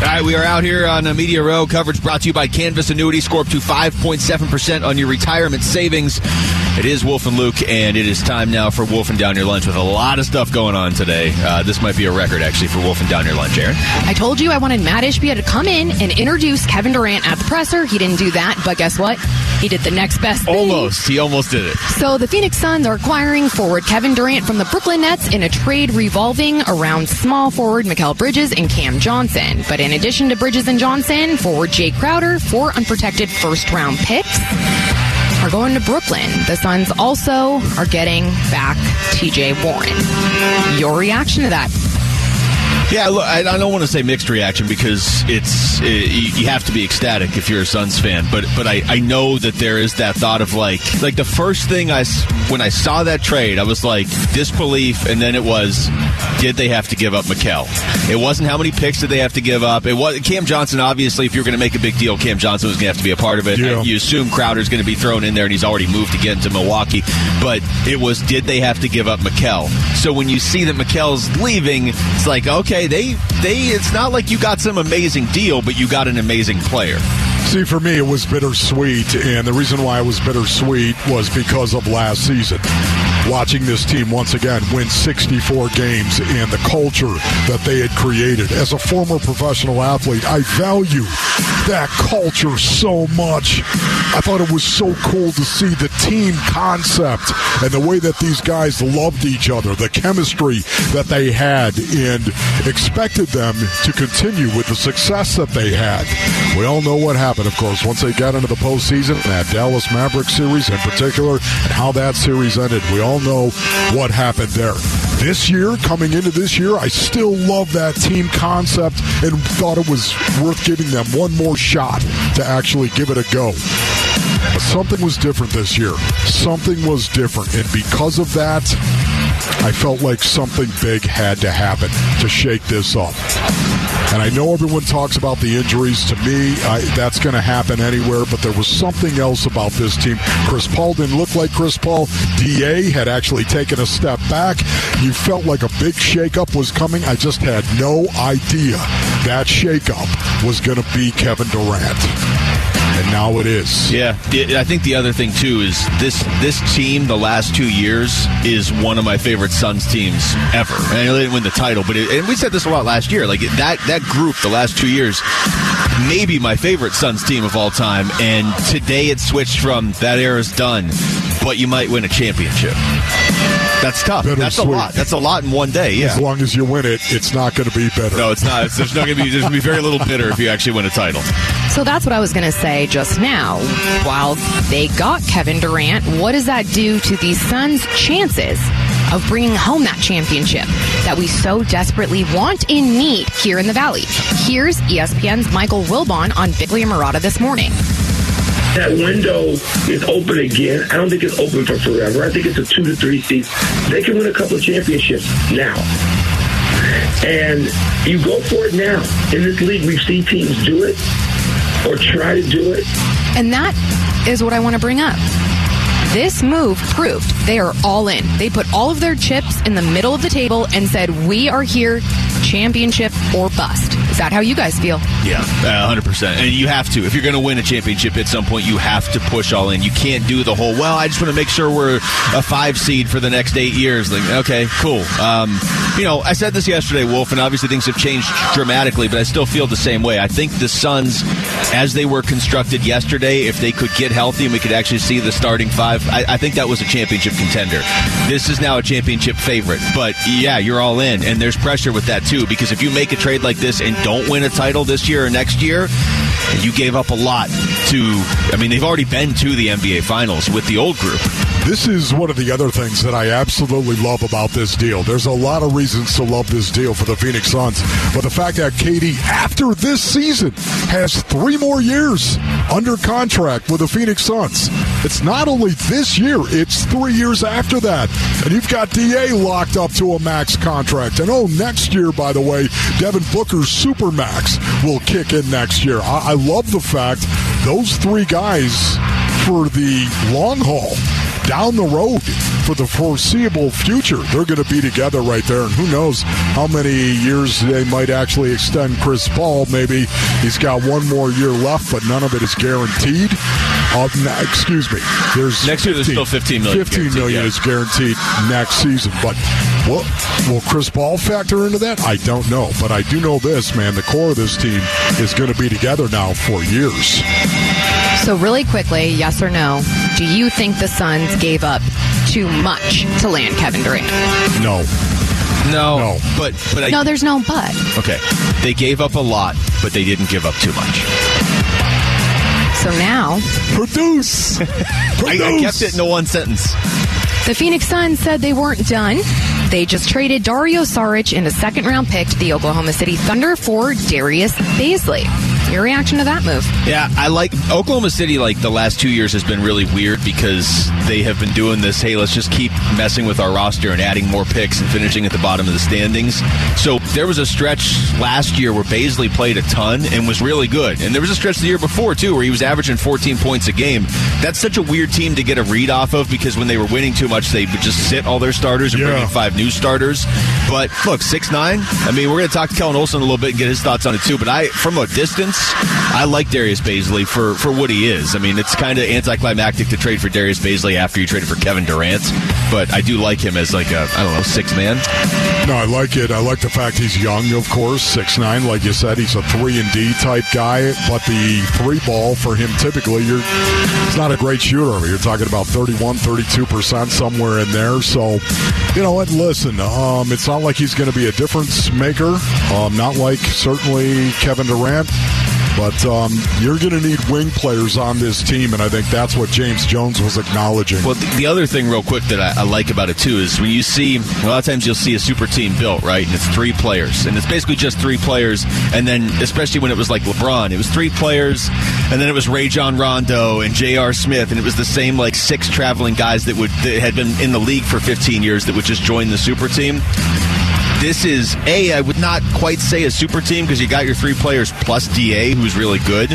All right, we are out here on a Media Row. Coverage brought to you by Canvas Annuity. Score up to 5.7% on your retirement savings. It is Wolf and Luke, and it is time now for Wolf and Down Your Lunch with a lot of stuff going on today. Uh, this might be a record, actually, for Wolf and Down Your Lunch, Aaron. I told you I wanted Matt Ishbia to come in and introduce Kevin Durant at the presser. He didn't do that, but guess what? He did the next best thing. Almost. He almost did it. So the Phoenix Suns are acquiring forward Kevin Durant from the Brooklyn Nets in a trade revolving around small forward Mikal Bridges and Cam Johnson. But in addition to Bridges and Johnson, forward Jae Crowder, four unprotected first round picks are going to Brooklyn. The Suns also are getting back TJ Warren. Your reaction to that? Yeah, look, I, I don't want to say mixed reaction because it's it, you have to be ecstatic if you're a Suns fan. But but I, I know that there is that thought of like like the first thing I when I saw that trade, I was like disbelief, and then it was did they have to give up Mikal? It wasn't how many picks did they have to give up. It was Cam Johnson. Obviously, if you're going to make a big deal, Cam Johnson was going to have to be a part of it. Yeah. You assume Crowder's going to be thrown in there, and he's already moved again to Milwaukee. But it was did they have to give up Mikal? So when you see that Mikal's leaving, it's like okay, they they. It's not like you got some amazing deal, but you got an amazing player. See, for me, it was bittersweet, and the reason why it was bittersweet was because of last season. Watching this team once again win 64 games and the culture that they had created. As a former professional athlete, I value that culture so much. I thought it was so cool to see the team concept and the way that these guys loved each other, the chemistry that they had, and expected them to continue with the success that they had. We all know what happened, of course, once they got into the postseason, that Dallas Mavericks series in particular, and how that series ended. We all know what happened there. This year, coming into this year, I still love that team concept and thought it was worth giving them one more shot to actually give it a go. But something was different this year. Something was different. And because of that, I felt like something big had to happen to shake this up. And I know everyone talks about the injuries. To me, I, that's going to happen anywhere, but there was something else about this team. Chris Paul didn't look like Chris Paul. DA had actually taken a step back. You felt like a big shakeup was coming. I just had no idea that shakeup was going to be Kevin Durant. And now it is. Yeah, I think the other thing too is this this team the last two years is one of my favorite Suns teams ever. And they didn't win the title, but it, and we said this a lot last year. Like that that group the last two years, maybe my favorite Suns team of all time. And today it switched from that era's done, but you might win a championship. That's tough. That's a lot. That's a lot in one day. Yeah. As long as you win it, it's not going to be better. No, it's not. It's, there's not going to be. There's going to be very little bitter if you actually win a title. So that's what I was going to say just now. While they got Kevin Durant, what does that do to the Suns' chances of bringing home that championship that we so desperately want and need here in the Valley? Here's ESPN's Michael Wilbon on Bickley Marotta this morning. That window is open again. I don't think it's open for forever. I think it's a two to three season. They can win a couple of championships now. And you go for it now. In this league, we've seen teams do it or try to do it. And that is what I want to bring up. This move proved they are all in. They put all of their chips in the middle of the table and said, We are here, championship or bust. That how you guys feel? Yeah, uh, hundred percent. And you have to if you're going to win a championship at some point. You have to push all in. You can't do the whole. Well, I just want to make sure we're a five seed for the next eight years. Like, okay, cool. Um, you know, I said this yesterday, Wolf, and obviously things have changed dramatically, but I still feel the same way. I think the Suns, as they were constructed yesterday, if they could get healthy and we could actually see the starting five, I, I think that was a championship contender. This is now a championship favorite. But yeah, you're all in, and there's pressure with that too, because if you make a trade like this and don't win a title this year or next year, you gave up a lot to. I mean, they've already been to the NBA Finals with the old group. This is one of the other things that I absolutely love about this deal. There's a lot of reasons to love this deal for the Phoenix Suns, but the fact that KD, after this season, has three more years under contract with the Phoenix Suns. It's not only this year, it's three years after that. And you've got DA locked up to a max contract. And oh, next year, by the way, Devin Booker's Supermax will kick in next year. I, I love the fact those three guys for the long haul down the road for the foreseeable future. They're going to be together right there, and who knows how many years they might actually extend Chris Paul. Maybe he's got one more year left, but none of it is guaranteed. Uh, excuse me. There's next year. there's still 15 million. 15 million yeah. is guaranteed next season, but will, will Chris Paul factor into that? I don't know, but I do know this, man. The core of this team is going to be together now for years. So, really quickly, yes or no, do you think the Suns gave up too much to land Kevin Durant? No. No, no, but but I, no, there's no but. Okay, they gave up a lot, but they didn't give up too much. So now, produce. produce. I, I kept it in the one sentence. The Phoenix Suns said they weren't done. They just traded Dario Saric in a second round pick to the Oklahoma City Thunder for Darius Bazley. Your reaction to that move? Yeah, I like Oklahoma City. Like the last two years has been really weird because they have been doing this. Hey, let's just keep messing with our roster and adding more picks and finishing at the bottom of the standings. So there was a stretch last year where Bazley played a ton and was really good, and there was a stretch the year before too where he was averaging 14 points a game. That's such a weird team to get a read off of because when they were winning too much, they would just sit all their starters and yeah. bring in five new starters. But look, six nine. I mean, we're going to talk to Kellen Olson a little bit and get his thoughts on it too. But I, from a distance, I like Darius Bazley for, for what he is. I mean, it's kind of anticlimactic to trade for Darius Bazley after you traded for Kevin Durant, but I do like him as like a I don't know six man. No, I like it. I like the fact he's young, of course, six nine. Like you said, he's a three and D type guy. But the three ball for him typically, you're it's not a great shooter. You're talking about 31, 32 percent somewhere in there. So, you know what? Listen, um, it's not like he's going to be a difference maker. Um, not like certainly Kevin Durant. But um, you're going to need wing players on this team, and I think that's what James Jones was acknowledging. Well, the, the other thing, real quick, that I, I, like about it too is when you see a lot of times you'll see a super team built, right, and it's three players, and it's basically just three players, and then especially when it was like LeBron, it was three players, and then it was Rajon Rondo and J.R. Smith, and it was the same like six traveling guys that would that had been in the league for 15 years that would just join the super team this is a I would not quite say a super team because you got your three players plus Da who's really good.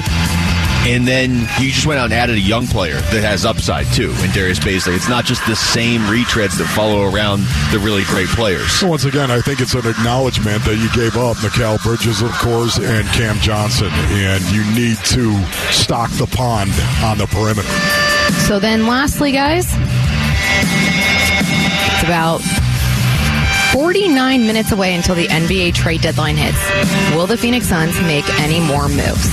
And then you just went out and added a young player that has upside too in Darius Bazley. It's not just the same retreads that follow around the really great players. Once again, I think it's an acknowledgement that you gave up Mikal Bridges, of course, and Cam Johnson, and you need to stock the pond on the perimeter. So then, lastly, guys, it's about 49 minutes away until the NBA trade deadline hits. Will the Phoenix Suns make any more moves?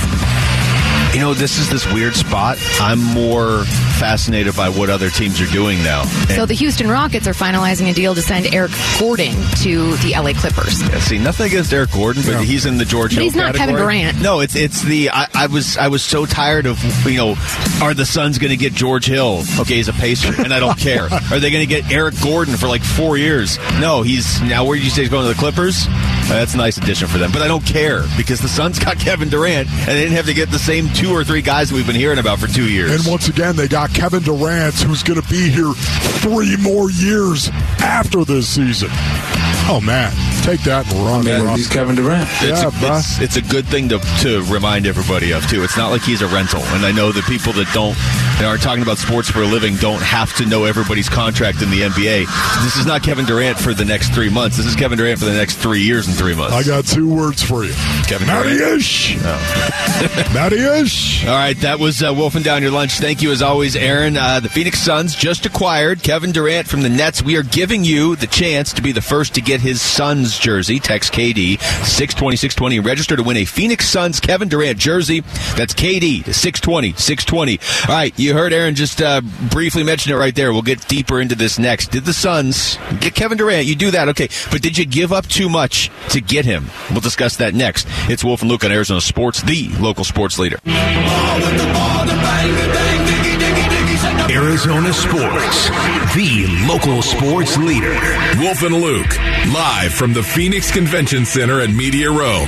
You know, this is this weird spot. I'm more fascinated by what other teams are doing now. And so the Houston Rockets are finalizing a deal to send Eric Gordon to the LA Clippers. Yeah, see, nothing against Eric Gordon, but yeah. he's in the George but Hill he's not category. Kevin Durant. No, it's it's the I, I was I was so tired of you know, are the Suns going to get George Hill? Okay, he's a Pacer, and I don't care. Are they going to get Eric Gordon for like four years? No, he's now. Where did you say he's going to the Clippers? Uh, that's a nice addition for them, but I don't care because the Suns got Kevin Durant, and they didn't have to get the same two or three guys we've been hearing about for two years. And once again, they got Kevin Durant, who's going to be here three more years after this season. Oh man, take that and run. Yeah, he's Kevin Durant. It's, yeah, a, it's, it's, a good thing to, to remind everybody of too. It's not like he's a rental, and I know the people that don't that are talking about sports for a living don't have to know everybody's contract in the NBA. This is not Kevin Durant for the next three months. This is Kevin Durant for the next three years and three months. I got two words for you, Kevin Matty-ish. Oh. All right, that was uh, wolfing down your lunch. Thank you as always, Aaron. Uh, the Phoenix Suns just acquired Kevin Durant from the Nets. We are giving you the chance to be the first to get his Suns jersey. Text KD 620 620 register to win a Phoenix Suns Kevin Durant jersey. That's KD 620 620. All right, you heard Aaron just uh, briefly mention it right there. We'll get deeper into this next. Did the Suns get Kevin Durant? You do that, okay. But did you give up too much to get him? We'll discuss that next. It's Wolf and Luke on Arizona Sports, the local sports leader. Arizona sports, the local sports leader. Wolf and Luke, live from the Phoenix Convention Center at Media Row.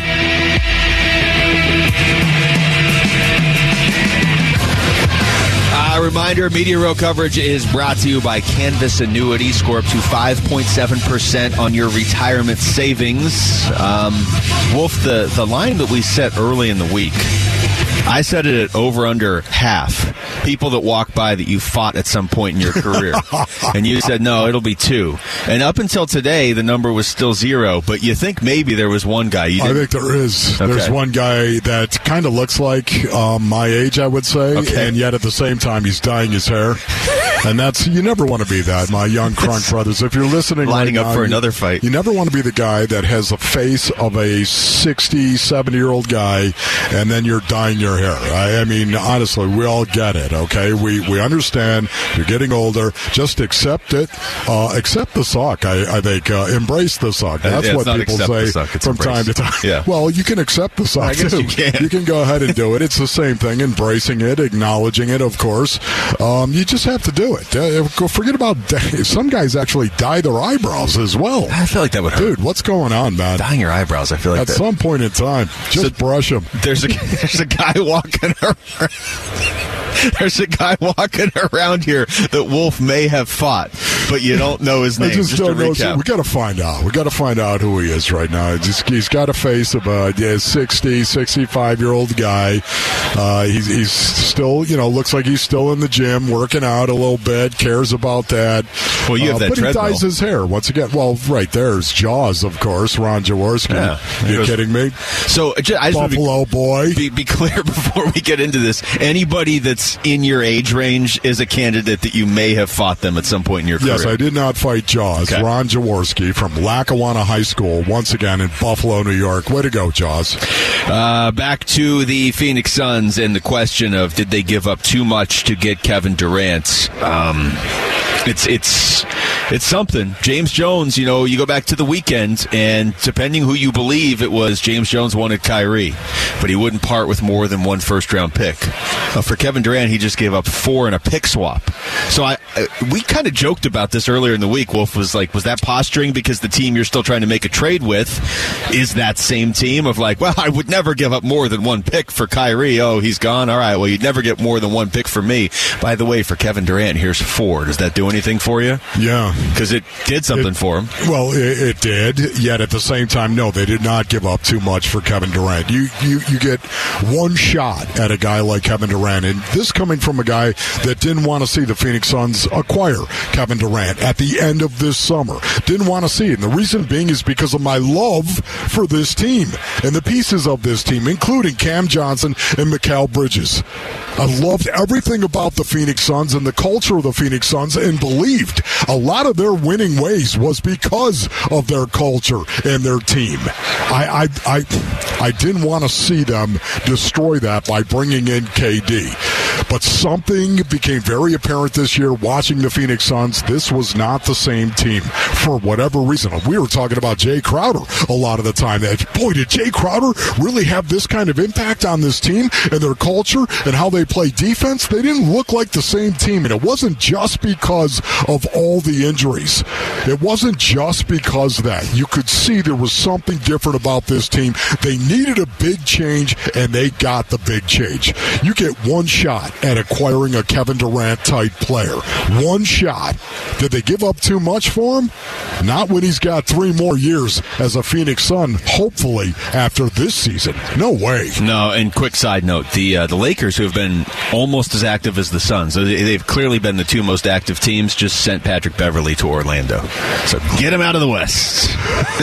A reminder Media Row coverage is brought to you by Canvas Annuity. Score up to 5.7% on your retirement savings. Um, Wolf, the, the line that we set early in the week, I set it at over under half. People that walk by that you fought at some point in your career. and you said, no, it'll be two. And up until today, the number was still zero, but you think maybe there was one guy. You I think there is. Okay. There's one guy that kind of looks like um, my age, I would say, Okay. and yet at the same time he's dyeing his hair. And that's you never want to be that, my young crunk brothers. If you're listening, Lining right up now, for you- another fight. You never want to be the guy that has the face of a 60, 70 year old guy, and then you're dyeing your hair. I, I mean, honestly, we all get it. Okay, we we understand. You're getting older. Just accept it. Uh, accept the sock. I, I think uh, embrace the suck. Uh, That's yeah, what people say from embrace. time to time. Yeah. Well, you can accept the sock I guess too. you can. go ahead and do it. It's the same thing. Embracing it, acknowledging it. Of course, um, you just have to do it. Uh, forget about some guys actually dye their eyebrows as well. I feel like that would hurt. Dude, what's going on, man? Dyeing your eyebrows, I feel like At that. some point in time, just So- brush them. There's a there's a guy walking around. There's a guy walking around here that Wolf may have fought, but you don't know his I name. just, Just, don't know. recap. We got to find out. We got to find out who he is right now. Just, he's got a face of a yeah, 60, 65 year old guy. Uh, he's, he's still, you know, looks like he's still in the gym, working out a little bit, cares about that. Well, you have Uh, that But he treadmill. dyes his hair once again. Well, right there's Jaws, of course. Ron Jaworski. Yeah. You kidding me? So uh, I just to be, Buffalo boy. be, be clear before we get into this. Anybody that's in your age range is a candidate that you may have fought them at some point in your career. Yes, I did not fight Jaws. Okay. Ron Jaworski from Lackawanna High School, once again in Buffalo, New York. Way to go, Jaws. Uh, back to the Phoenix Suns and the question of did they give up too much to get Kevin Durant? Um, it's it's it's something. James Jones, you know, you go back to the weekend, and depending who you believe, it was James Jones wanted Kyrie, but he wouldn't part with more than one first round pick. Uh, for Kevin Durant, he just gave up four in a pick swap. So I uh, we kind of joked about this earlier in the week. Wolf was like, was that posturing because the team you're still trying to make a trade with is that same team of like, well, I would never give up more than one pick for Kyrie. Oh, he's gone. All right. Well, you'd never get more than one pick for me. By the way, for Kevin Durant, here's four. Does that do anything for you? Yeah. Because it did something It- for him. Well, it, it did. Yet at the same time, no, they did not give up too much for Kevin Durant. You you you get one shot at a guy like Kevin Durant, and this coming from a guy that didn't want to see the Phoenix Suns acquire Kevin Durant at the end of this summer. Didn't want to see it, and the reason being is because of my love for this team and the pieces of this team, including Cam Johnson and Mikal Bridges. I loved everything about the Phoenix Suns and the culture of the Phoenix Suns and believed a lot of their winning ways was because of their culture and their team. I I I, I didn't want to see them destroy that by bringing in KD. But something became very apparent this year watching the Phoenix Suns. This was not the same team for whatever reason. We were talking about Jae Crowder a lot of the time. That boy, did Jae Crowder really have this kind of impact on this team and their culture and how they play defense? They didn't look like the same team, and it wasn't just because of all the injuries. It wasn't just because that. You could see there was something different about this team. They needed a big change, and they got the big change. You get one shot at acquiring a Kevin Durant type player. One shot. Did they give up too much for him? Not when he's got three more years as a Phoenix Sun, hopefully, after this season. No way. No, and quick side note: the uh, the Lakers, who have been almost as active as the Suns, they- they've clearly been the two most active teams. Just sent Patrick Beverley to Orlando, so get him out of the West.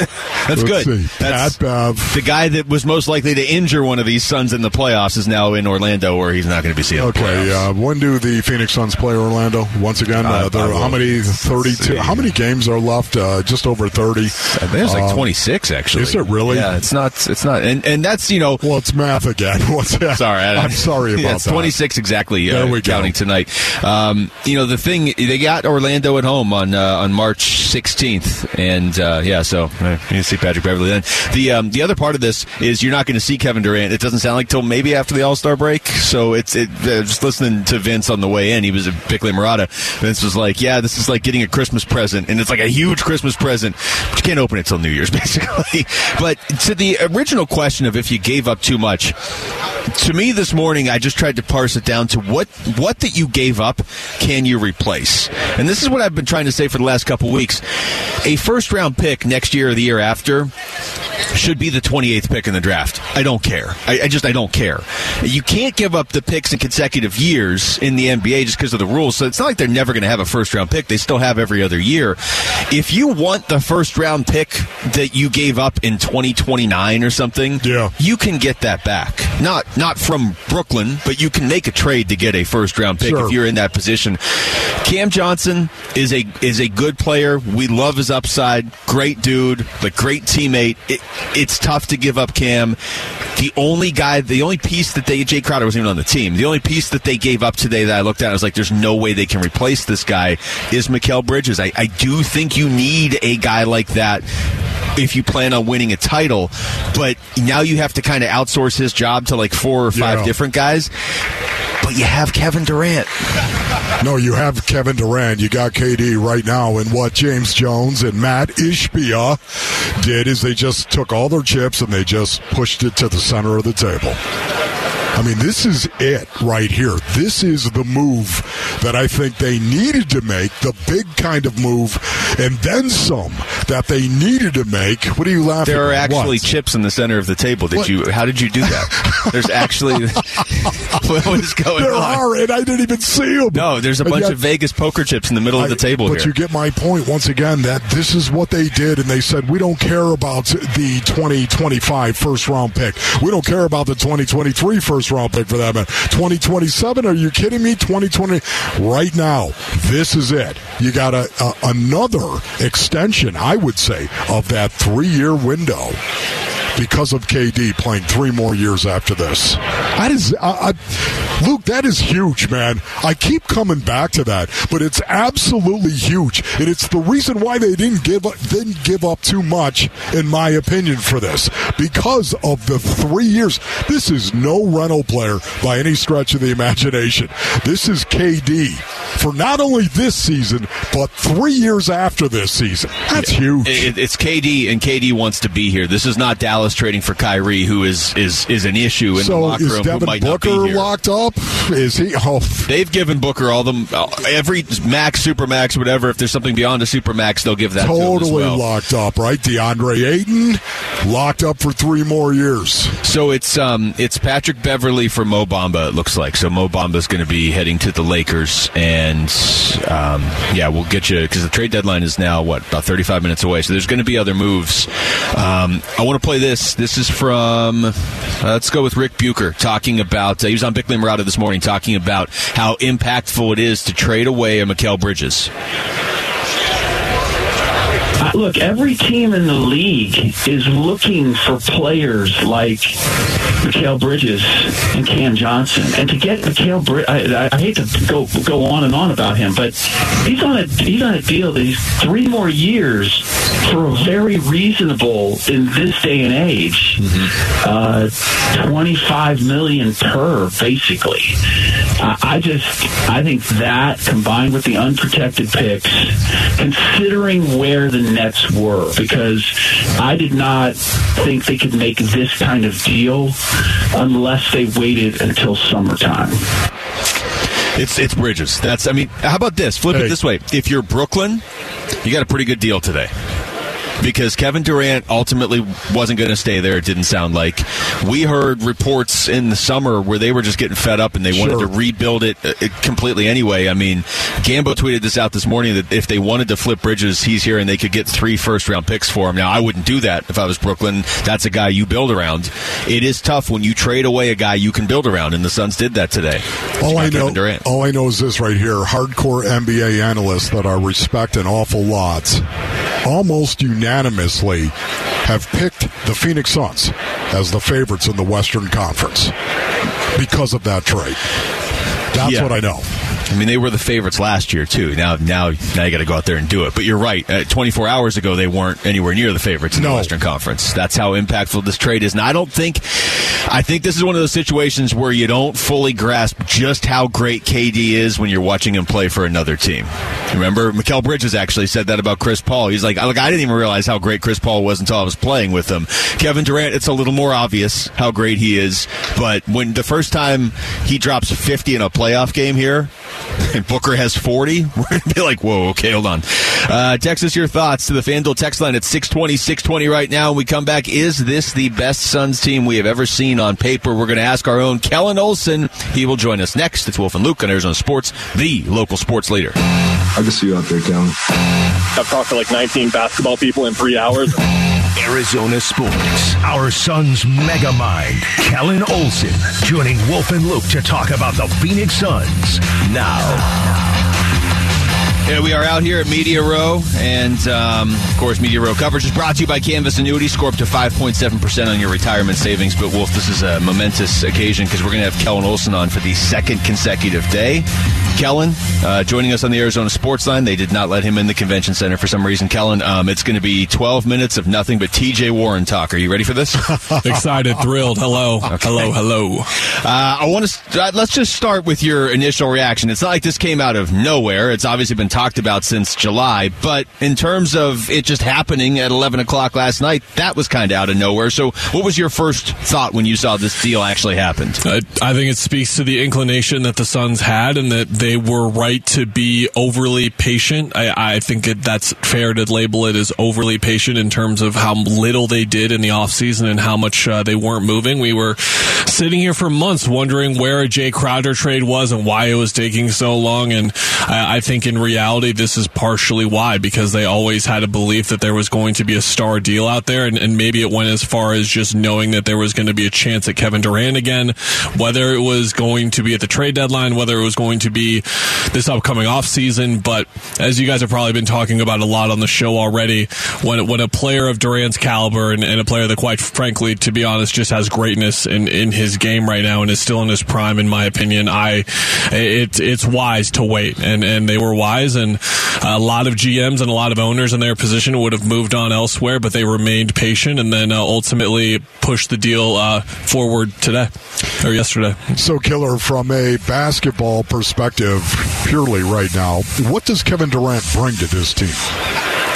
That's Let's good. see. That's Pat Bev. the guy that was most likely to injure one of these Suns in the playoffs is now in Orlando, where he's not going to be seeing. Okay, uh, when do the Phoenix Suns play Orlando? Once again, uh, Uh, there, how many? Thirty-two. How many games are left? Uh, just over thirty. I think it's like Um, 26 actually. is it really? Yeah, it's not. It's not. And and that's you know. Well, it's math again. What's that? Sorry, I, I'm sorry about yeah, it's that. 26 exactly. There uh, we go. counting tonight. Um, you know the thing they got Orlando at home on uh, on March 16th, and uh, yeah, so you see Patrick Beverley. Then the um, the other part of this is you're not going to see Kevin Durant. It doesn't sound like till maybe after the All Star break. So it's it, uh, just listening to Vince on the way in. He was at Bickley Marotta. Vince was like, "Yeah, this is like getting a Christmas present, and it's like a huge Christmas present, but you can't open it till New Year's, basically." but to the original question of if you gave up too much, to me this morning, I just tried to parse it down to what what that you gave up can you replace, and this is what I've been trying to say for the last couple weeks. A first round pick next year or the year after should be the 28th pick in the draft. I don't care. I, I, just I don't care. You can't give up the picks in consecutive years in the NBA just because of the rules. So it's not like they're never going to have a first round pick. They still have every other year. If you want the first round pick that you gave up in 2029 or something, yeah. you can get that back. Not not from Brooklyn, but you can make a trade to get a first round pick Sure. if you're in that position. Cam Johnson is a is a good player. We love his upside. Great dude, but great teammate. It, it's tough to give up Cam. The only guy, the only piece that they, Jae Crowder wasn't even on the team. The only piece that they gave up today that I looked at, I was like, there's no way they can replace this guy. Is Mikal Bridges? I, I do think you need a guy like that if you plan on winning a title. But now you have to kind of outsource his job to like four or five Yeah. different guys. But you have Kevin Durant. No, you have Kevin Durant. You got KD right now. And what James Jones and Matt Ishbia did is they just took all their chips and they just pushed it to the center of the table. I mean, this is it right here. This is the move that I think they needed to make, the big kind of move, and then some that they needed to make. What are you laughing There are at? actually What? chips in the center of the table. Did What? you? How did you do that? There's actually what is going There on? are, and I didn't even see them. No, there's a bunch yet- of Vegas poker chips in the middle of the table but here. you get my point once again that this is what they did, and they said we don't care about the 2025 first round pick. We don't care about the 2023 first round pick for that man. 2027? Are you kidding me? 2020? Right now, this is it. You got a, a another extension, I would say, of that three year window. Because of KD playing three more years after this, that is, I, I, Luke. That is huge, man. I keep coming back to that, but it's absolutely huge, and it's the reason why they didn't give up, didn't give up too much, in my opinion, for this because of the three years. This is no rental player by any stretch of the imagination. This is KD for not only this season but three years after this season. That's huge. It, it's KD, and KD wants to be here. This is not Dallas trading for Kyrie, who is is is an issue in the locker room. who Devin might not be here. locked up? Is he? Oh, They've given Booker all them every max, super max, whatever. If there's something beyond a super max, they'll give that to totally well. locked up, right? DeAndre Ayton locked up for three more years. So it's um it's Patrick Beverley for Mo Bamba. It looks like so Mo Bamba is going to be heading to the Lakers, and um, yeah, we'll get you because the trade deadline is now what about 35 minutes away. So there's going to be other moves. Um, I want to play this. This is from uh, let's go with Rick Bucher talking about uh, he was on Bickley Marotta this morning talking about how impactful it is to trade away a Mikal Bridges. Look, every team in the league is looking for players like Mikal Bridges and Cam Johnson. And to get Mikal Bridges, I, hate to go go on and on about him, but he's on a he's on a deal that he's three more years for a very reasonable in this day and age, uh, twenty five million per basically. I just I think that combined with the unprotected picks, considering where the Nets were, because I did not think they could make this kind of deal unless they waited until summertime. It's it's Bridges. That's I mean, how about this? Flip Hey. it this way: if you're Brooklyn, you got a pretty good deal today. Because Kevin Durant ultimately wasn't going to stay there, it didn't sound like. We heard reports in the summer where they were just getting fed up and they wanted Sure. to rebuild it, uh, completely anyway. I mean, Gambo tweeted this out this morning that if they wanted to flip Bridges, he's here and they could get three first round picks for him. Now, I wouldn't do that if I was Brooklyn. That's a guy you build around. It is tough when you trade away a guy you can build around, and the Suns did that today. All I know, Durant. all I know is this right here: hardcore NBA analysts that I respect an awful lot, almost unanimously, have picked the Phoenix Suns as the favorites in the Western Conference because of that trade. That's Yeah. what I know. I mean, they were the favorites last year too. Now, now, now you got to go out there and do it. But you're right. Uh, 24 hours ago, they weren't anywhere near the favorites in No. the Western Conference. That's how impactful this trade is. And I don't think, I think this is one of those situations where you don't fully grasp just how great KD is when you're watching him play for another team. Remember, Mikal Bridges actually said that about Chris Paul. He's like, look, I didn't even realize how great Chris Paul was until I was playing with him. Kevin Durant, it's a little more obvious how great he is. But when the first time he drops 50 in a playoff game here, and Booker has 40, we're going to be like, whoa, okay, hold on. Uh, text us your thoughts to the FanDuel text line at 620, 620 right now. When we come back, is this the best Suns team we have ever seen on paper? We're going to ask our own Kellen Olson. He will join us next. It's Wolf and Luke on Arizona Sports, the local sports leader. I can see you out there, Kellen. I've talked to like 19 basketball people in three hours. Arizona Sports, our Suns mega mind, Kellen Olson, joining Wolf and Luke to talk about the Phoenix Suns. Now, Yeah, we are out here at Media Row, and um, of course, Media Row coverage is brought to you by Canvas Annuity. Score up to 5.7% on your retirement savings. But, Wolf, this is a momentous occasion because we're going to have Kellen Olson on for the second consecutive day. Kellen, uh, joining us on the Arizona Sports Line. They did not let him in the convention center for some reason. Kellen, um, it's going to be 12 minutes of nothing but TJ Warren talk. Are you ready for this? Excited, thrilled. Hello, hello, hello. Uh, I want to uh, let's just start with your initial reaction. It's not like this came out of nowhere. It's obviously been talked about since July, but in terms of it just happening at 11 o'clock last night, that was kind of out of nowhere. So, what was your first thought when you saw this deal actually happened? I, I think it speaks to the inclination that the Suns had and that they were right to be overly patient. I, I think it, that's fair to label it as overly patient in terms of how little they did in the offseason and how much uh, they weren't moving. We were sitting here for months wondering where a Jae Crowder trade was and why it was taking so long. And I, I think in reality, this is partially why, because they always had a belief that there was going to be a star deal out there. And, and maybe it went as far as just knowing that there was going to be a chance at Kevin Durant again, whether it was going to be at the trade deadline, whether it was going to be this upcoming offseason. But as you guys have probably been talking about a lot on the show already, when, when a player of Durant's caliber and, and a player that, quite frankly, to be honest, just has greatness in, in his game right now and is still in his prime, in my opinion, I it, it's wise to wait. And, and they were wise. And a lot of GMs and a lot of owners in their position would have moved on elsewhere, but they remained patient and then uh, ultimately pushed the deal uh, forward today or yesterday. So, Killer, from a basketball perspective, purely right now, what does Kevin Durant bring to this team?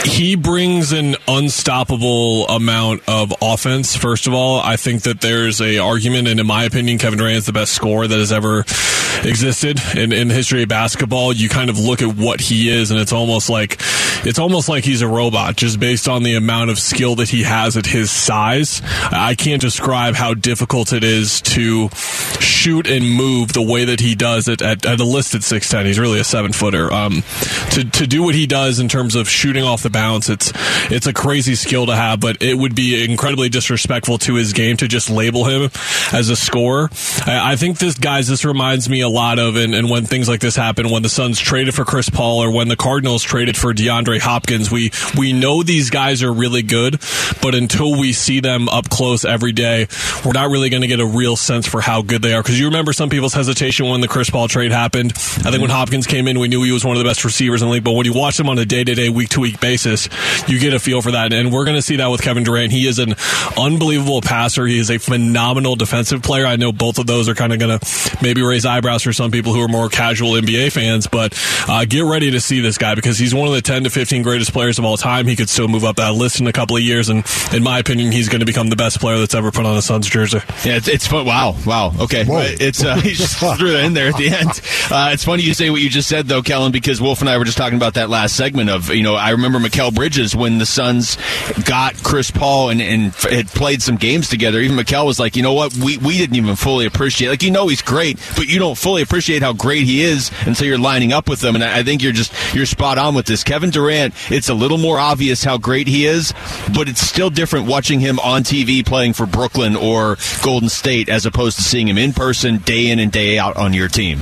he brings an unstoppable amount of offense. First of all, I think that there's a argument, and in my opinion, Kevin Durant is the best scorer that has ever existed in, in the history of basketball. You kind of look at what he is, and it's almost like it's almost like he's a robot, just based on the amount of skill that he has at his size. I can't describe how difficult it is to shoot and move the way that he does it at, at a listed six ten. He's really a seven footer. Um, to to do what he does in terms of shooting off the bounce, it's it's a crazy skill to have, but it would be incredibly disrespectful to his game to just label him as a scorer. I, I think this guys this reminds me a lot of, and, and when things like this happen, when the Suns traded for Chris Paul or when the Cardinals traded for DeAndre Hopkins, we we know these guys are really good, but until we see them up close every day, we're not really going to get a real sense for how good they are. Because you remember some people's hesitation when the Chris Paul trade happened. I think when Hopkins came in, we knew he was one of the best receivers in the league. But when you watch him on a day to day, week to week basis, you get a feel for that. And we're going to see that with Kevin Durant. He is an unbelievable passer. He is a phenomenal defensive player. I know both of those are kind of going to maybe raise eyebrows for some people who are more casual NBA fans, but uh, get ready to see this guy because he's one of the 10 to 15 greatest players of all time. He could still move up that list in a couple of years. And in my opinion, he's going to become the best player that's ever put on a Suns jersey. Yeah, it's, it's fun. Wow, wow. Okay, Whoa. it's uh, he just threw that in there at the end. Uh, it's funny you say what you just said though, Kellen, because Wolf and I were just talking about that last segment of you know I remember Mikal Bridges when the Suns got Chris Paul and, and had played some games together. Even Mikal was like, you know what, we we didn't even fully appreciate. Like you know he's great, but you don't fully appreciate how great he is until you're lining up with him. And I, I think you're just you're spot on with this. Kevin Durant, it's a little more obvious how great he is, but it's still different watching him on TV playing for Brooklyn or Golden State as opposed to seeing him in person day in and day out on your team.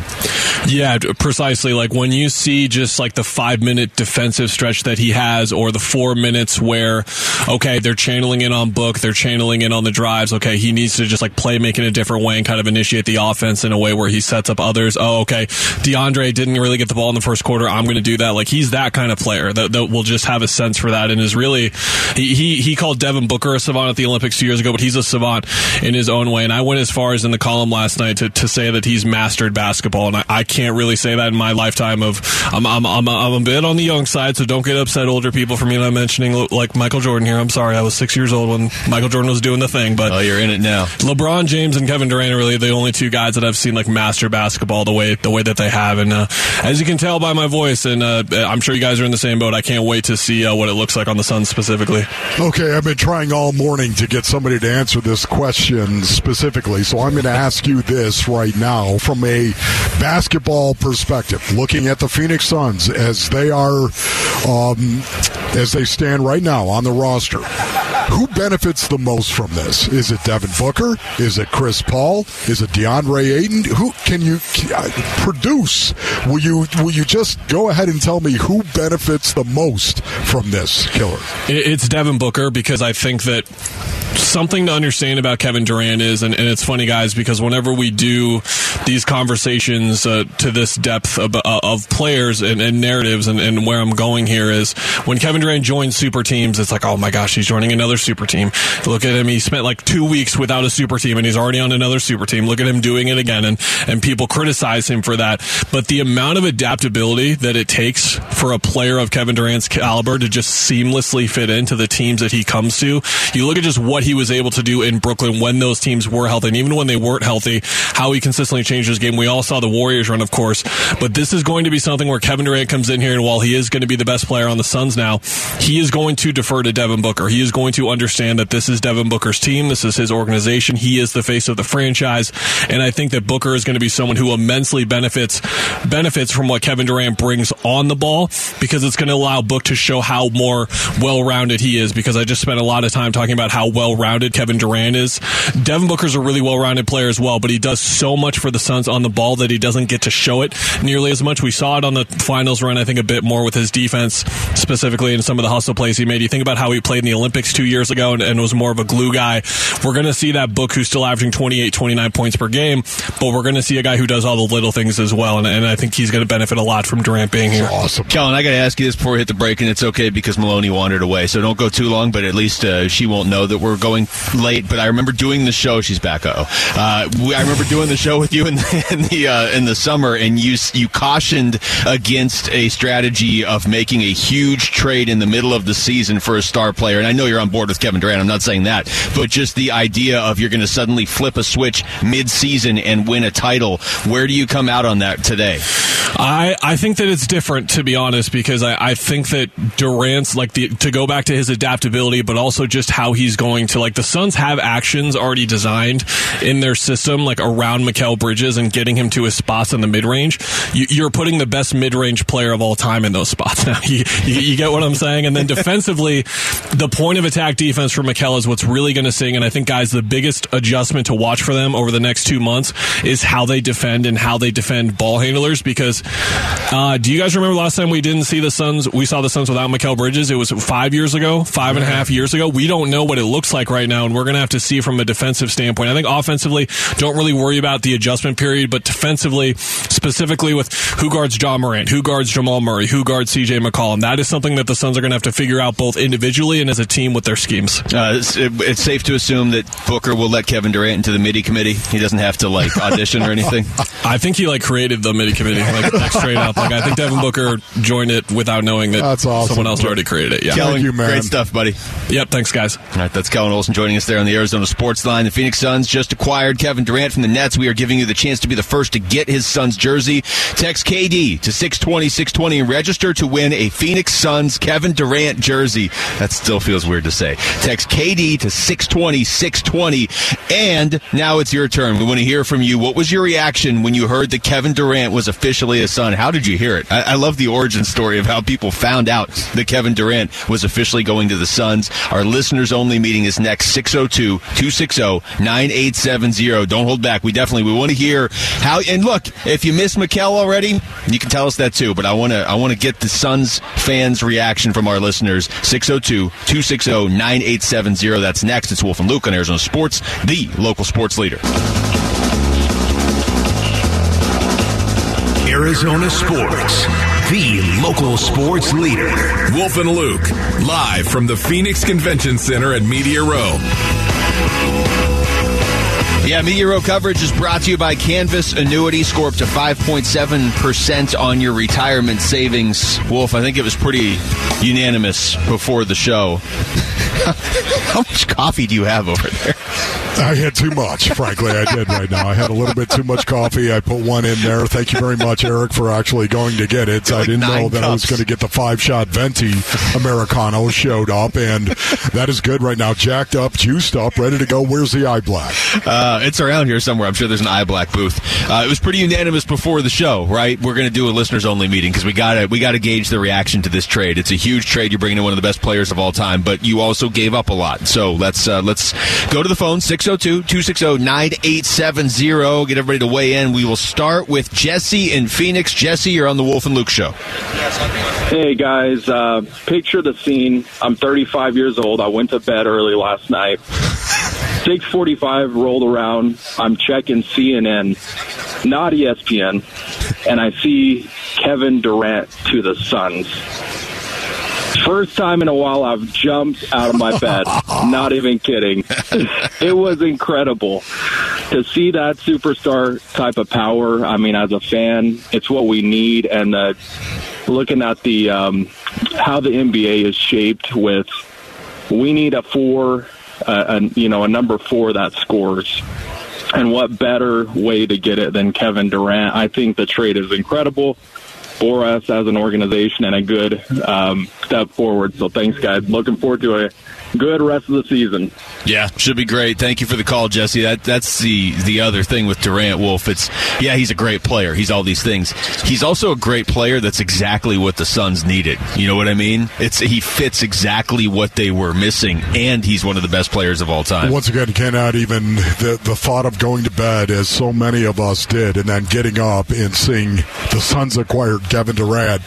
Yeah, precisely. Like when you see just like the five minute defensive stretch that he has, or the four minutes where, okay, they're channeling in on Book, they're channeling in on the drives. Okay, he needs to just like play making a different way and kind of initiate the offense in a way where he sets up others. Oh, okay, DeAndre didn't really get the ball in the first quarter. I'm going to do that. Like he's that kind of player that, that will just have a sense for that and is really, he, he, he called Devin Booker a savant at the Olympics two years ago, but he's a savant in his own way. And I went as far as in the column last night to, to say that he's mastered basketball. And I, I can't really say that in my lifetime of I'm, I'm, I'm, I'm a bit on the young side, so don't get upset, older people, for me not mentioning like Michael Jordan here. I'm sorry, I was six years old when Michael Jordan was doing the thing, but oh, you're in it now. LeBron James and Kevin Durant are really the only two guys that I've seen like master basketball the way the way that they have, and uh, as you can tell by my voice, and uh, I'm sure you guys are in the same boat. I can't wait to see uh, what it looks like on the Suns specifically. Okay, I've been trying all morning to get somebody to answer this question specifically, so I'm going to ask you this right now from a basketball perspective, looking at the Phoenix Suns as they are, um, as they stand right now on the roster. Who benefits the most from this? Is it Devin Booker? Is it Chris Paul? Is it DeAndre Ayton? Who can you uh, produce? Will you will you just go ahead and tell me who benefits the most from this killer? It's Devin Booker because I think that something to understand about Kevin Durant is, and, and, it's funny, guys, because whenever we do these conversations uh, to this depth of, uh, of players and, and narratives, and, and, where I'm going here is when Kevin Durant joins super teams, it's like, oh my gosh, he's joining another super team. Look at him; he spent like two weeks without a super team, and he's already on another super team. Look at him doing it again, and and people criticize him for that. But the amount of adaptability that it takes for a player of Kevin Durant's caliber to just seamlessly fit into the teams that he comes to, you look at just what he was able to do in Brooklyn when those teams were healthy, and even when they weren't healthy, how he consistently changed his game. We all saw the Warriors run, of course, but this is going to be something where Kevin Durant comes in here, and while he is going to be the best player on the Suns now, he is going to defer to Devin Booker. He is going to understand that this is Devin Booker's team, this is his organization, he is the face of the franchise, and I think that Booker is going to be someone who immensely benefits benefits from what Kevin Durant brings on the ball because it's going to allow Book to show how more well-rounded he is. Because I just spent a lot of time talking about how well-rounded Kevin Durant is. Devin Booker's a really well-rounded player as well, but he does so much for the Suns on the ball that he doesn't get to show it nearly as much. We saw it on the finals run, I think, a bit more with his defense, specifically in some of the hustle plays he made. You think about how he played in the Olympics two years ago and, and was more of a glue guy. We're going to see that Book who's still averaging 28, 29 points per game, but we're going to see a guy who does all the little things as well, and, and I think he's going to benefit a lot from Durant being here. Awesome. Kellen, I got to ask you this before we hit the break, and it's okay because Maloney wandered away, so don't go too long, but at least uh, she won't know that we're going late. But I remember doing the show. She's back. Uh, I remember doing the show with you in the in the, uh, in the summer, and you you cautioned against a strategy of making a huge trade in the middle of the season for a star player. And I know you're on board with Kevin Durant. I'm not saying that, but just the idea of you're going to suddenly flip a switch mid-season and win a title. Where do you come out on that today? I, I think that it's different to be honest because I, I think that Durant's like the to go back to his adaptability, but also just how he's going to like the Suns have actions already designed in their system like around Mikal Bridges and getting him to his spots in the mid range. You, are putting the best mid range player of all time in those spots now. You, you, you, get what I'm saying? And then defensively, the point of attack defense for Mikal is what's really going to sing. And I think guys, the biggest adjustment to watch for them over the next two months is how they defend and how they defend ball handlers because uh, do you guys remember last time we didn't see the Suns? We saw the Suns without Mikal Bridges. It was five years ago, five and a half years ago. We don't know what it looks like right now, and we're going to have to see from a defensive standpoint. I think offensively, don't really worry about the adjustment period, but defensively, specifically with who guards Ja Morant, who guards Jamal Murray, who guards CJ McCollum, that is something that the Suns are going to have to figure out both individually and as a team with their schemes. Uh, it's, it's, safe to assume that Booker will let Kevin Durant into the MIDI committee. He doesn't have to like audition or anything. I think he like created the MIDI committee, like, like straight up. Like I think Devin Booker joined it without knowing that that's awesome. someone else already created it. Yeah, Kellen, you, man. great stuff, buddy. Yep, thanks, guys. All right, that's Kellen Olson joining us there on the Arizona Sports Line. The Phoenix Suns just acquired Kevin Durant from the Nets. We are giving you the chance to be the first to get his Suns jersey. Text KD to 620 620 and register to win a Phoenix Suns Kevin Durant jersey. That still feels weird to say. Text KD to 620 620. And now it's your turn. We want to hear from you. What was your reaction when you heard that Kevin Durant was officially a Sun? How did you hear it? I, I love the origin story of how people found out that Kevin Durant was officially going to the Suns. Our listeners only meeting is is next 602 260 9870. Don't hold back. We definitely we want to hear how and look, if you missed Mikal already, you can tell us that too, but I want to I want to get the Suns fans reaction from our listeners 602 260 9870. That's next. It's Wolf and Luke on Arizona Sports, the local sports leader. Arizona Sports, the local sports leader. Wolf and Luke, live from the Phoenix Convention Center at Media Row. Yeah, Media Row coverage is brought to you by Canvas Annuity. Score up to 5.7% on your retirement savings. Wolf, I think it was pretty unanimous before the show. How much coffee do you have over there? I had too much, frankly. I did right now. I had a little bit too much coffee. I put one in there. Thank you very much, Eric, for actually going to get it. I didn't know that I was going to get the five shot venti Americano showed up, and that is good right now. Jacked up, juiced up, ready to go. Where's the eye black? Uh, it's around here somewhere. I'm sure there's an eye black booth. Uh, it was pretty unanimous before the show, right? We're going to do a listeners only meeting because we got to we got to gauge the reaction to this trade. It's a huge trade. You're bringing in one of the best players of all time, but you also gave up a lot. So let's uh, let's go to the phone 602-260-9870. Get everybody to weigh in. We will start with Jesse in Phoenix. Jesse, you're on the Wolf and Luke show. Hey guys, uh, picture the scene. I'm 35 years old. I went to bed early last night. 6:45 rolled around. I'm checking CNN, not ESPN, and I see Kevin Durant to the Suns. First time in a while I've jumped out of my bed. Not even kidding. it was incredible to see that superstar type of power. I mean, as a fan, it's what we need. And uh, looking at the um, how the NBA is shaped with, we need a four, uh, a, you know, a number four that scores. And what better way to get it than Kevin Durant? I think the trade is incredible for us as an organization and a good um, step forward. So thanks, guys. Looking forward to a good rest of the season. Yeah, should be great. Thank you for the call, Jesse. That that's the the other thing with Durant Wolf. It's yeah, he's a great player. He's all these things. He's also a great player. That's exactly what the Suns needed. You know what I mean? It's he fits exactly what they were missing, and he's one of the best players of all time. Once again, cannot even the the thought of going to bed, as so many of us did, and then getting up and seeing the Suns acquired Kevin Durant.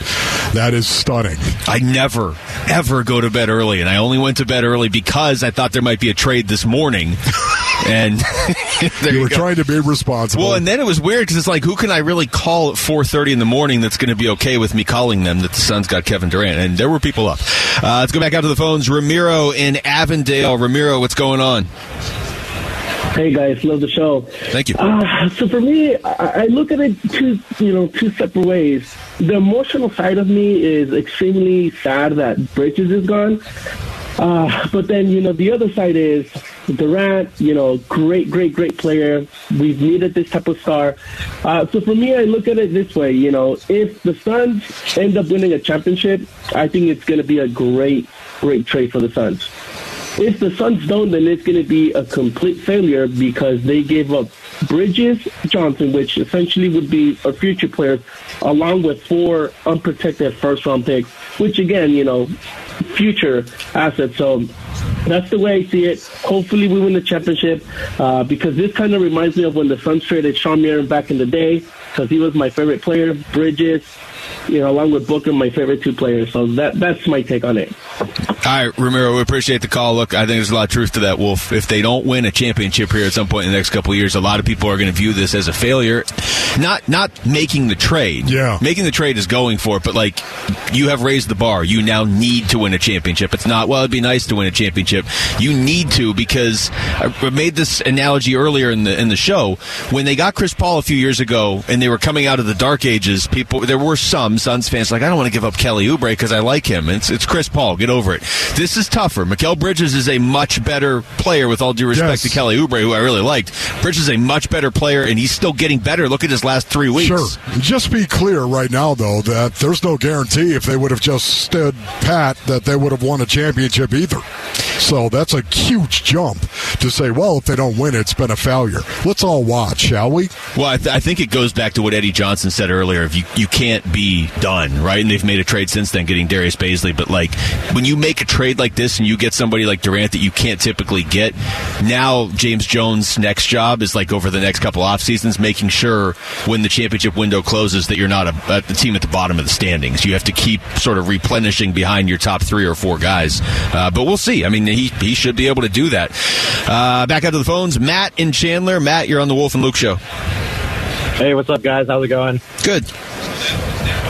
That is stunning. I never ever go to bed early, and I only went to bed early because I thought there might be a trade this morning. and there you you were go. trying to be responsible. Well, and then it was weird because it's like, who can I really call at four thirty in the morning that's going to be okay with me calling them that the Suns got Kevin Durant? And there were people up. Uh, let's go back out to the phones. Ramiro in Avondale. Ramiro, what's going on? Hey guys, love the show. Thank you. Uh, so for me, I, I look at it two, you know, two separate ways. The emotional side of me is extremely sad that Bridges is gone. Uh, but then, you know, the other side is Durant, you know, great, great, great player. We've needed this type of star. Uh, so for me, I look at it this way, you know, if the Suns end up winning a championship, I think it's going to be a great, great trade for the Suns. If the Suns don't, then it's going to be a complete failure because they gave up Bridges, Johnson, which essentially would be a future player, along with four unprotected first round picks, which again, you know, future assets. So that's the way I see it. Hopefully, we win the championship uh, because this kind of reminds me of when the Suns traded Shawn Marion back in the day because he was my favorite player. Bridges, you know, along with Booker, my favorite two players. So that that's my take on it. All right, Ramiro, we appreciate the call. Look, I think there's a lot of truth to that, Wolf. If they don't win a championship here at some point in the next couple of years, a lot of people are going to view this as a failure. Not not making the trade. Yeah. Making the trade is going for it, but like you have raised the bar. You now need to win a championship. It's not, well, it'd be nice to win a championship. You need to because I made this analogy earlier in the in the show. When they got Chris Paul a few years ago and they were coming out of the dark ages, people there were some Suns fans like, I don't want to give up Kelly Oubre because I like him. It's it's Chris Paul. Get over it. This is tougher. Mikal Bridges is a much better player with all due respect Yes. to Kelly Oubre, who I really liked. Bridges is a much better player and he's still getting better. Look at his last three weeks. Sure. Just be clear right now, though, that there's no guarantee if they would have just stood pat that they would have won a championship either. So that's a huge jump to say, well, if they don't win, it's been a failure. Let's all watch, shall we? Well, I, th- I think it goes back to what Eddie Johnson said earlier. If you you can't be done, right? And they've made a trade since then, getting Darius Bazley. But like when you make a trade like this and you get somebody like Durant that you can't typically get, now James Jones' next job is like over the next couple off seasons, making sure when the championship window closes that you're not a, a team at the bottom of the standings. You have to keep sort of replenishing behind your top three or four guys. Uh, but we'll see. I mean, he he should be able to do that. Uh, back out to the phones, Matt in Chandler. Matt, you're on the Wolf and Luke show. Hey, what's up, guys? How's it going? Good.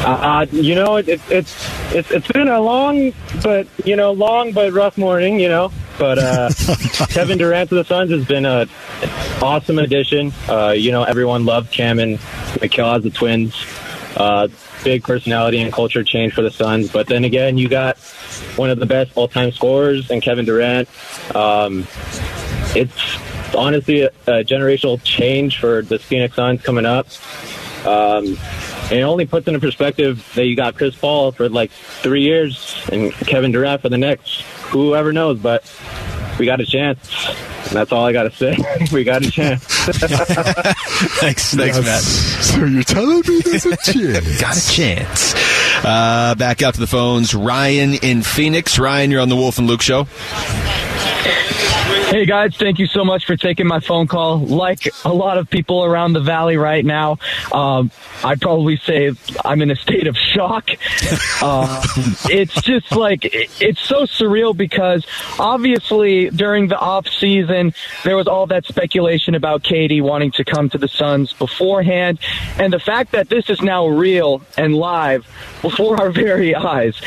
Uh, you know, it, it, it's it's it's been a long, but you know, long but rough morning. You know, but uh, Kevin Durant to the Suns has been a awesome addition. Uh, you know, everyone loved Cam and Mikal as the twins. Uh, big personality and culture change for the Suns. But then again, you got one of the best all-time scorers and Kevin Durant. Um, it's honestly a, a generational change for the Phoenix Suns coming up. Um, and it only puts into perspective that you got Chris Paul for like three years and Kevin Durant for the next. Whoever knows, but we got a chance. And that's all I got to say. we got a chance. thanks, thanks, Yes. Matt. So you're telling me there's a chance? Got a chance. Uh, back out to the phones. Ryan in Phoenix. Ryan, you're on the Wolf and Luke show. Hey guys, thank you so much for taking my phone call. Like a lot of people around the valley right now, um, I'd probably say I'm in a state of shock. Uh, it's just like it's so surreal because obviously during the off season there was all that speculation about KD wanting to come to the Suns beforehand, and the fact that this is now real and live before our very eyes,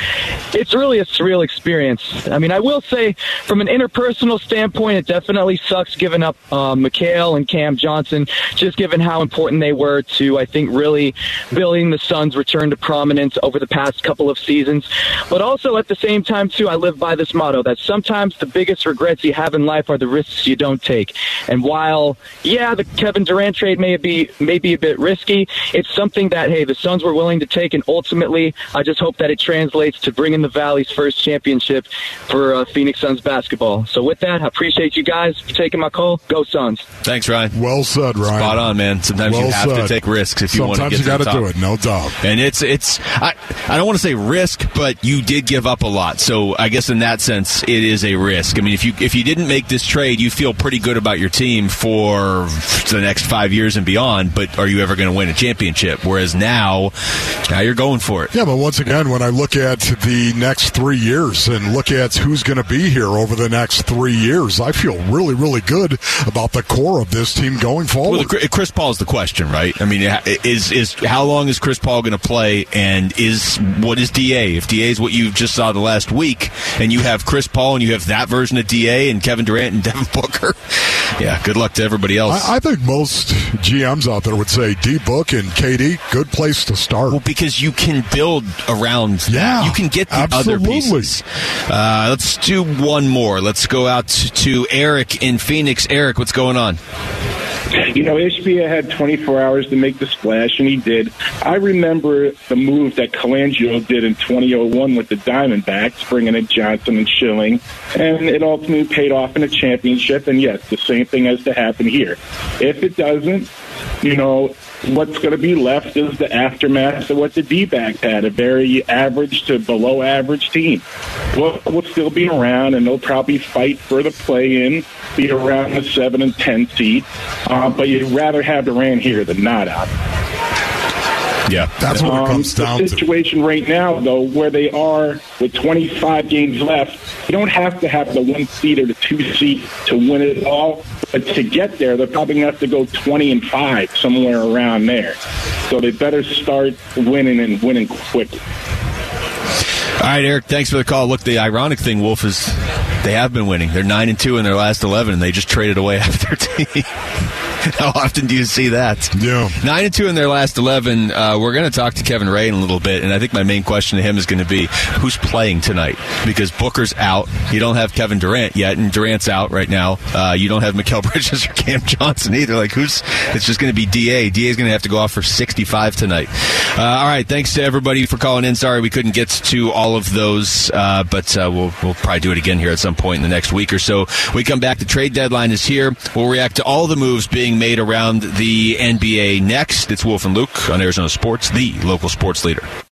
it's really a surreal experience. I mean, I will say from an interpersonal standpoint, it definitely sucks giving up Mikal and Cam Johnson, just given how important they were to, I think, really building the Suns' return to prominence over the past couple of seasons. But also at the same time, too, I live by this motto that sometimes the biggest regrets you have in life are the risks you don't take. And while, yeah, the Kevin Durant trade may be may be a bit risky, it's something that hey, the Suns were willing to take, and ultimately, I just hope that it translates to bringing the Valley's first championship for uh, Phoenix Suns basketball. So with that, I appreciate you guys for taking my call. Go Suns! Thanks, Ryan. Well said, Ryan. Spot on, man. Sometimes you Well have to take risks if you want to Sometimes get you to the gotta top. do it, no doubt. And it's it's I, I don't want to say risk, but you did give up a lot. So I guess in that sense, it is a risk. I mean, if you if you didn't make this trade, you feel pretty good about your team for the next five years and beyond. But are you ever going to win a championship? Whereas now, now you're going for it. Yeah, but once again, when I look at the next three years and look at who's going to be here over the next three years, I feel really, really good about the core of this team going forward. Well, Chris Paul is the question, right? I mean, is is how long is Chris Paul going to play, and is what is Da? If Da is what you just saw the last week, and you have Chris Paul and you have that version of Da and Kevin Durant and Devin Booker, yeah, good luck to everybody else. I, I think most GMs out there would say D Book and KD, good place to start. Well, because you can build around that. Yeah, you can get the other absolutely. pieces. Uh, let's do one more. Let's go out to Eric in Phoenix. Eric, what's going on? You know, Ishbia had 24 hours to make the splash, and he did. I remember the move that Colangelo did in 2001 with the Diamondbacks, bringing in Johnson and Schilling, and it ultimately paid off in a championship. And yes, the same thing has to happen here. If it doesn't, you know, what's going to be left is the aftermath of what the D-backs had, a very average to below average team. We'll, we'll still be around, and they'll probably fight for the play-in, be around the 7 and 10 seed, uh, but you'd rather have Durant here than not out. Yeah, that's what it um, comes the down to. situation right now, though, where they are with 25 games left, you don't have to have the one seed or the two seed to win it all. But to get there, they're probably going to have to go 20 and five somewhere around there. So they better start winning and winning quickly. All right, Eric, thanks for the call. Look, the ironic thing, Wolf, is they have been winning. They're nine and two in their last eleven, and they just traded away half their team. How often do you see that? Yeah. Nine and two in their last eleven. Uh, we're going to talk to Kevin Ray in a little bit, and I think my main question to him is going to be who's playing tonight because Booker's out. You don't have Kevin Durant yet, and Durant's out right now. Uh, you don't have Mikal Bridges or Cam Johnson either. Like who's? It's just going to be Da. Da is going to have to go off for sixty-five tonight. Uh, all right. Thanks to everybody for calling in. Sorry we couldn't get to all of those, uh, but uh, we'll we'll probably do it again here at some point in the next week or so. We come back. The trade deadline is here. We'll react to all the moves being made around the NBA next. It's Wolf and Luke on Arizona Sports, the local sports leader.